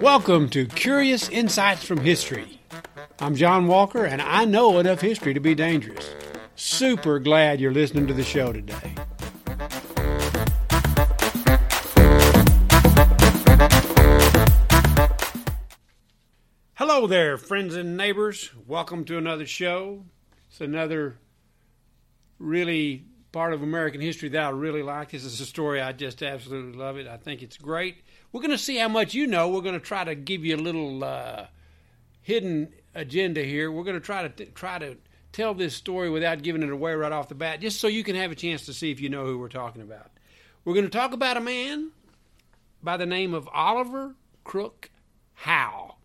Welcome to Curious Insights from History. I'm John Walker, and I know enough history to be dangerous. Super glad you're listening to the show today. Hello there, friends and neighbors. Welcome to another show. It's another really part of American history that I really like. This is a story I just absolutely love it. I think it's great. We're going to see how much you know. We're going to try to give you a little uh, hidden agenda here. We're going to try to t- try to tell this story without giving it away right off the bat, just so you can have a chance to see if you know who we're talking about. We're going to talk about a man by the name of Oliver Crook Haugh.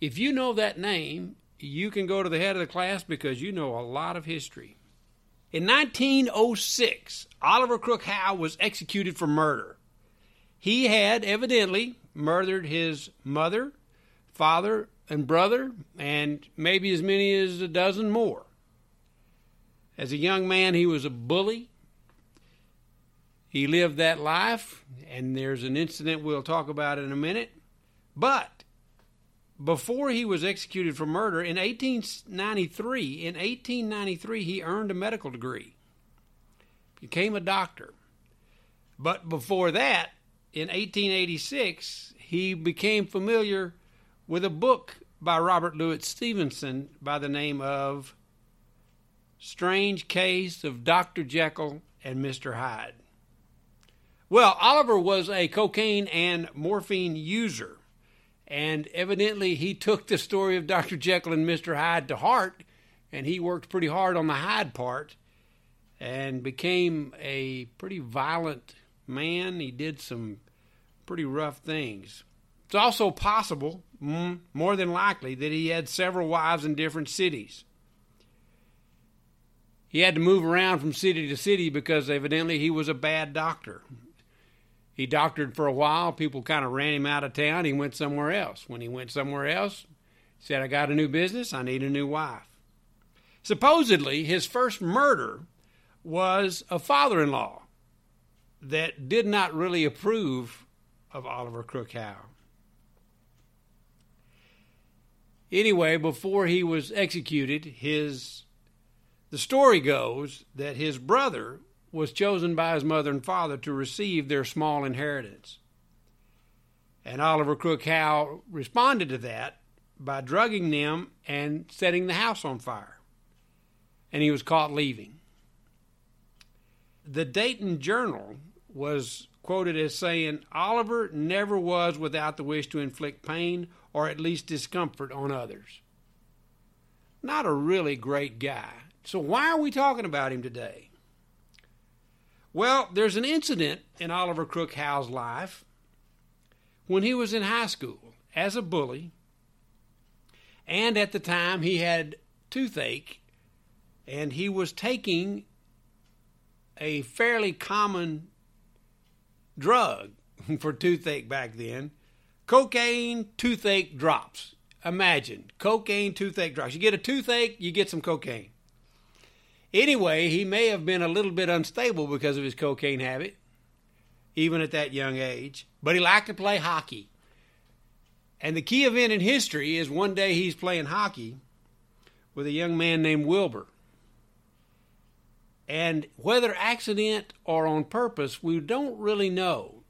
If you know that name, you can go to the head of the class because you know a lot of history. In 1906, Oliver Crook Haugh was executed for murder. He had evidently murdered his mother, father, and brother, and maybe as many as a dozen more. As a young man, he was a bully. He lived that life, and there's an incident we'll talk about in a minute. But before he was executed for murder in 1893, in 1893 he earned a medical degree. Became a doctor. But before that, in 1886, he became familiar with a book by Robert Louis Stevenson by the name of Strange Case of Dr. Jekyll and Mr. Hyde. Well, Oliver was a cocaine and morphine user, and evidently he took the story of Dr. Jekyll and Mr. Hyde to heart, and he worked pretty hard on the Hyde part and became a pretty violent man. He did some pretty rough things. It's also possible, mm, more than likely, that he had several wives in different cities he had to move around from city to city because evidently he was a bad doctor. He doctored for a while. People kind of ran him out of town. He went somewhere else. When he went somewhere else, he said, I got a new business. I need a new wife. Supposedly, his first murder was a father in law that did not really approve of Oliver Crook Anyway, before he was executed, his the story goes that his brother was chosen by his mother and father to receive their small inheritance. And Oliver Crook Haugh responded to that by drugging them and setting the house on fire. And he was caught leaving. The Dayton Journal was quoted as saying, Oliver never was without the wish to inflict pain or at least discomfort on others. Not a really great guy. So, why are we talking about him today? Well, there's an incident in Oliver Crook Haugh's life when he was in high school as a bully, and at the time he had toothache, and he was taking a fairly common drug for toothache back then cocaine toothache drops. Imagine cocaine toothache drops. You get a toothache, you get some cocaine. Anyway, he may have been a little bit unstable because of his cocaine habit, even at that young age, but he liked to play hockey. And the key event in history is one day he's playing hockey with a young man named Wilbur. And whether accident or on purpose, we don't really know.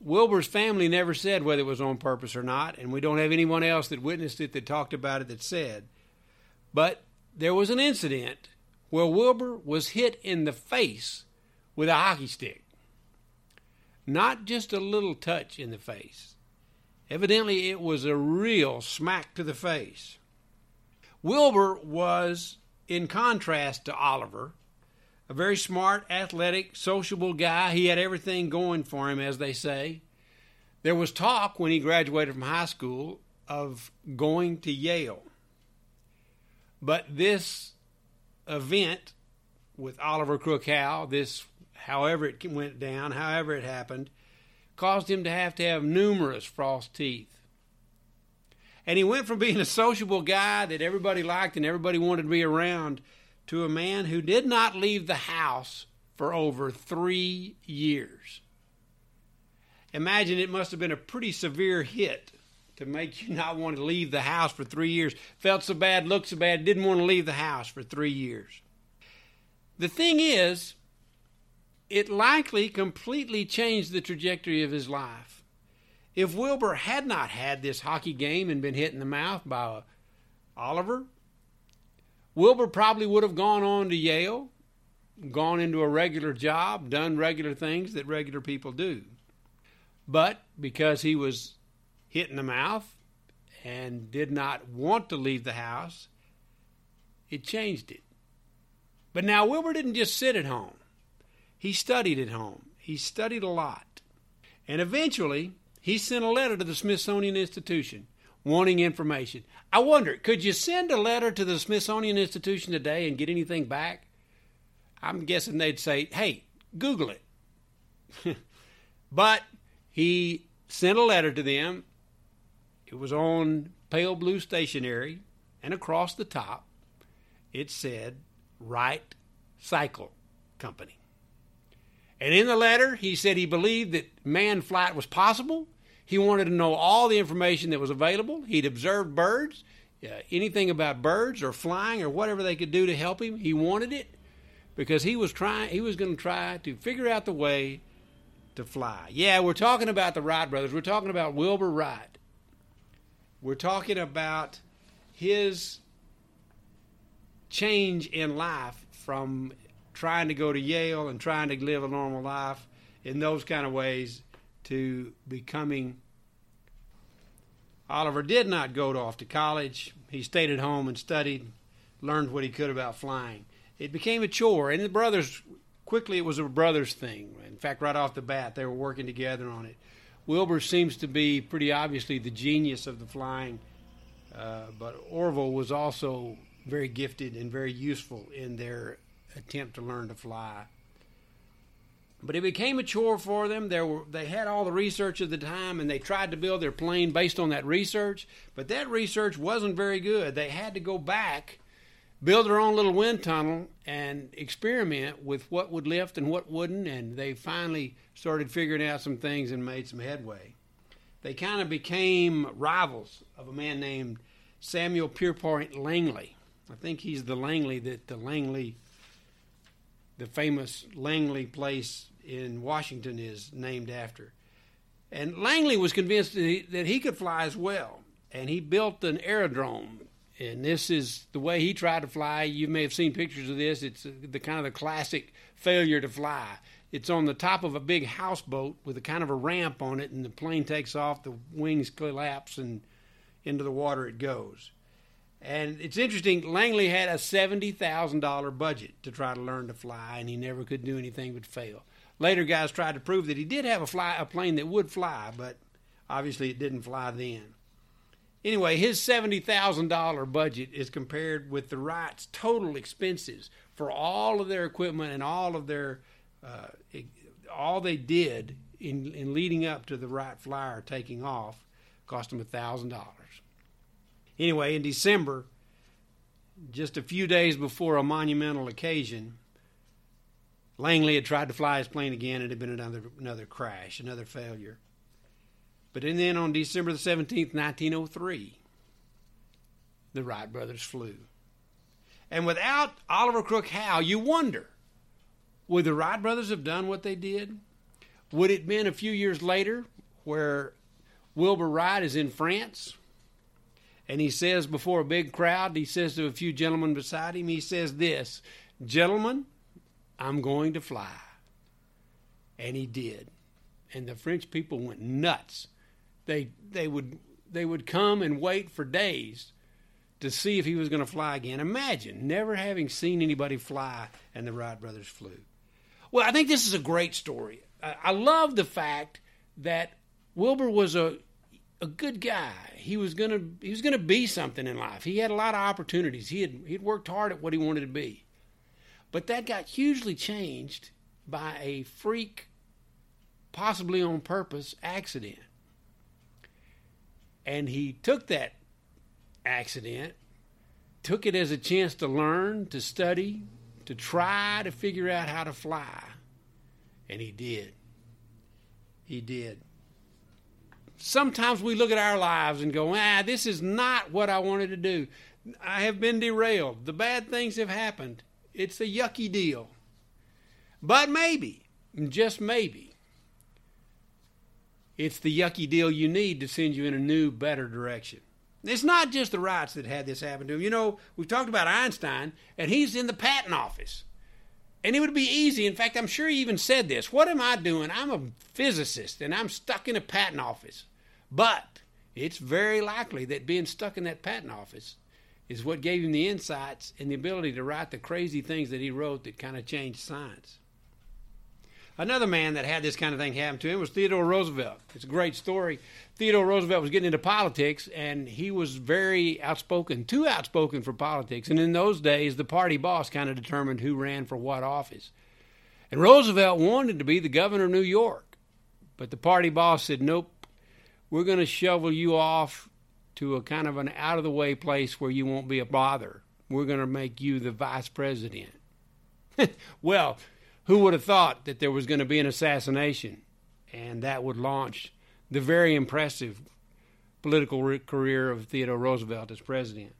Wilbur's family never said whether it was on purpose or not, and we don't have anyone else that witnessed it that talked about it that said. But there was an incident where Wilbur was hit in the face with a hockey stick. Not just a little touch in the face. Evidently, it was a real smack to the face. Wilbur was, in contrast to Oliver, a very smart, athletic, sociable guy. He had everything going for him, as they say. There was talk when he graduated from high school of going to Yale. But this event with Oliver Crook Haugh, this, however it went down, however it happened, caused him to have to have numerous false teeth. And he went from being a sociable guy that everybody liked and everybody wanted to be around to a man who did not leave the house for over three years. Imagine it must have been a pretty severe hit to make you not want to leave the house for three years. Felt so bad, looked so bad, didn't want to leave the house for three years. The thing is, it likely completely changed the trajectory of his life. If Wilbur had not had this hockey game and been hit in the mouth by Oliver, Wilbur probably would have gone on to Yale, gone into a regular job, done regular things that regular people do. But because he was hit in the mouth and did not want to leave the house, it changed it. But now Wilbur didn't just sit at home. He studied at home. He studied a lot. And eventually, he sent a letter to the Smithsonian Institution wanting information. I wonder, could you send a letter to the Smithsonian Institution today and get anything back? I'm guessing they'd say, hey, Google it. but he sent a letter to them. It was on pale blue stationery, and across the top, it said, Wright Cycle Company. And in the letter, he said he believed that manned flight was possible. He wanted to know all the information that was available. He'd observed birds, uh, anything about birds or flying or whatever they could do to help him. He wanted it because he was trying. He was going to try to figure out the way to fly. Yeah, we're talking about the Wright brothers. We're talking about Wilbur Wright. We're talking about his change in life from trying to go to Yale and trying to live a normal life in those kind of ways to becoming. Oliver did not go off to college. He stayed at home and studied, learned what he could about flying. It became a chore, and the brothers quickly it was a brothers thing. In fact, right off the bat, they were working together on it. Wilbur seems to be pretty obviously the genius of the flying, uh, but Orville was also very gifted and very useful in their attempt to learn to fly. But it became a chore for them. There were, they had all the research of the time, and they tried to build their plane based on that research. But that research wasn't very good. They had to go back, build their own little wind tunnel, and experiment with what would lift and what wouldn't. And they finally started figuring out some things and made some headway. They kind of became rivals of a man named Samuel Pierpont Langley. I think he's the Langley that the Langley the famous Langley place in Washington is named after. And Langley was convinced that he, that he could fly as well, and he built an aerodrome. And this is the way he tried to fly. You may have seen pictures of this. It's uh, the kind of the classic failure to fly. It's on the top of a big houseboat with a kind of a ramp on it, and the plane takes off, the wings collapse, and into the water it goes. And it's interesting, Langley had a $70,000 budget to try to learn to fly, and he never could do anything but fail. Later, guys tried to prove that he did have a, fly, a plane that would fly, but obviously it didn't fly then. Anyway, his $70,000 budget is compared with the Wrights' total expenses for all of their equipment and all of their, uh, all they did in, in leading up to the Wright Flyer taking off cost them $1,000. Anyway, in December, just a few days before a monumental occasion, Langley had tried to fly his plane again. It had been another another crash, another failure. But then on December the 17th, 1903, the Wright brothers flew. And without Oliver Crook Haugh, you wonder, would the Wright brothers have done what they did? Would it have been a few years later where Wilbur Wright is in France and he says before a big crowd, he says to a few gentlemen beside him, he says this, Gentlemen, I'm going to fly. And he did. And the French people went nuts. They they would they would come and wait for days to see if he was going to fly again. Imagine never having seen anybody fly and the Wright brothers flew. Well, I think this is a great story. I, I love the fact that Wilbur was a a good guy. He was gonna he was gonna be something in life. He had a lot of opportunities. He had he'd worked hard at what he wanted to be. But that got hugely changed by a freak, possibly on purpose, accident. And he took that accident took it as a chance to learn, to study, to try to figure out how to fly. And he did. He did. Sometimes we look at our lives and go, ah, this is not what I wanted to do. I have been derailed. The bad things have happened. It's a yucky deal. But maybe, just maybe, it's the yucky deal you need to send you in a new, better direction. It's not just the Wrights that had this happen to him. You know, we've talked about Einstein, and he's in the patent office. And it would be easy. In fact, I'm sure he even said this. What am I doing? I'm a physicist, and I'm stuck in a patent office. But it's very likely that being stuck in that patent office is what gave him the insights and the ability to write the crazy things that he wrote that kind of changed science. Another man that had this kind of thing happen to him was Theodore Roosevelt. It's a great story. Theodore Roosevelt was getting into politics, and he was very outspoken, too outspoken for politics. And in those days, the party boss kind of determined who ran for what office. And Roosevelt wanted to be the governor of New York, but the party boss said, nope, we're going to shovel you off to a kind of an out of the way place where you won't be a bother. We're going to make you the vice president. well, who would have thought that there was going to be an assassination and that would launch the very impressive political career of Theodore Roosevelt as president?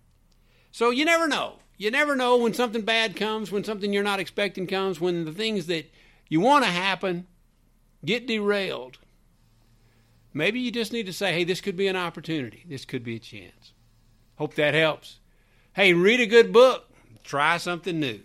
So you never know. You never know when something bad comes, when something you're not expecting comes, when the things that you want to happen get derailed. Maybe you just need to say, hey, this could be an opportunity. This could be a chance. Hope that helps. Hey, read a good book. Try something new.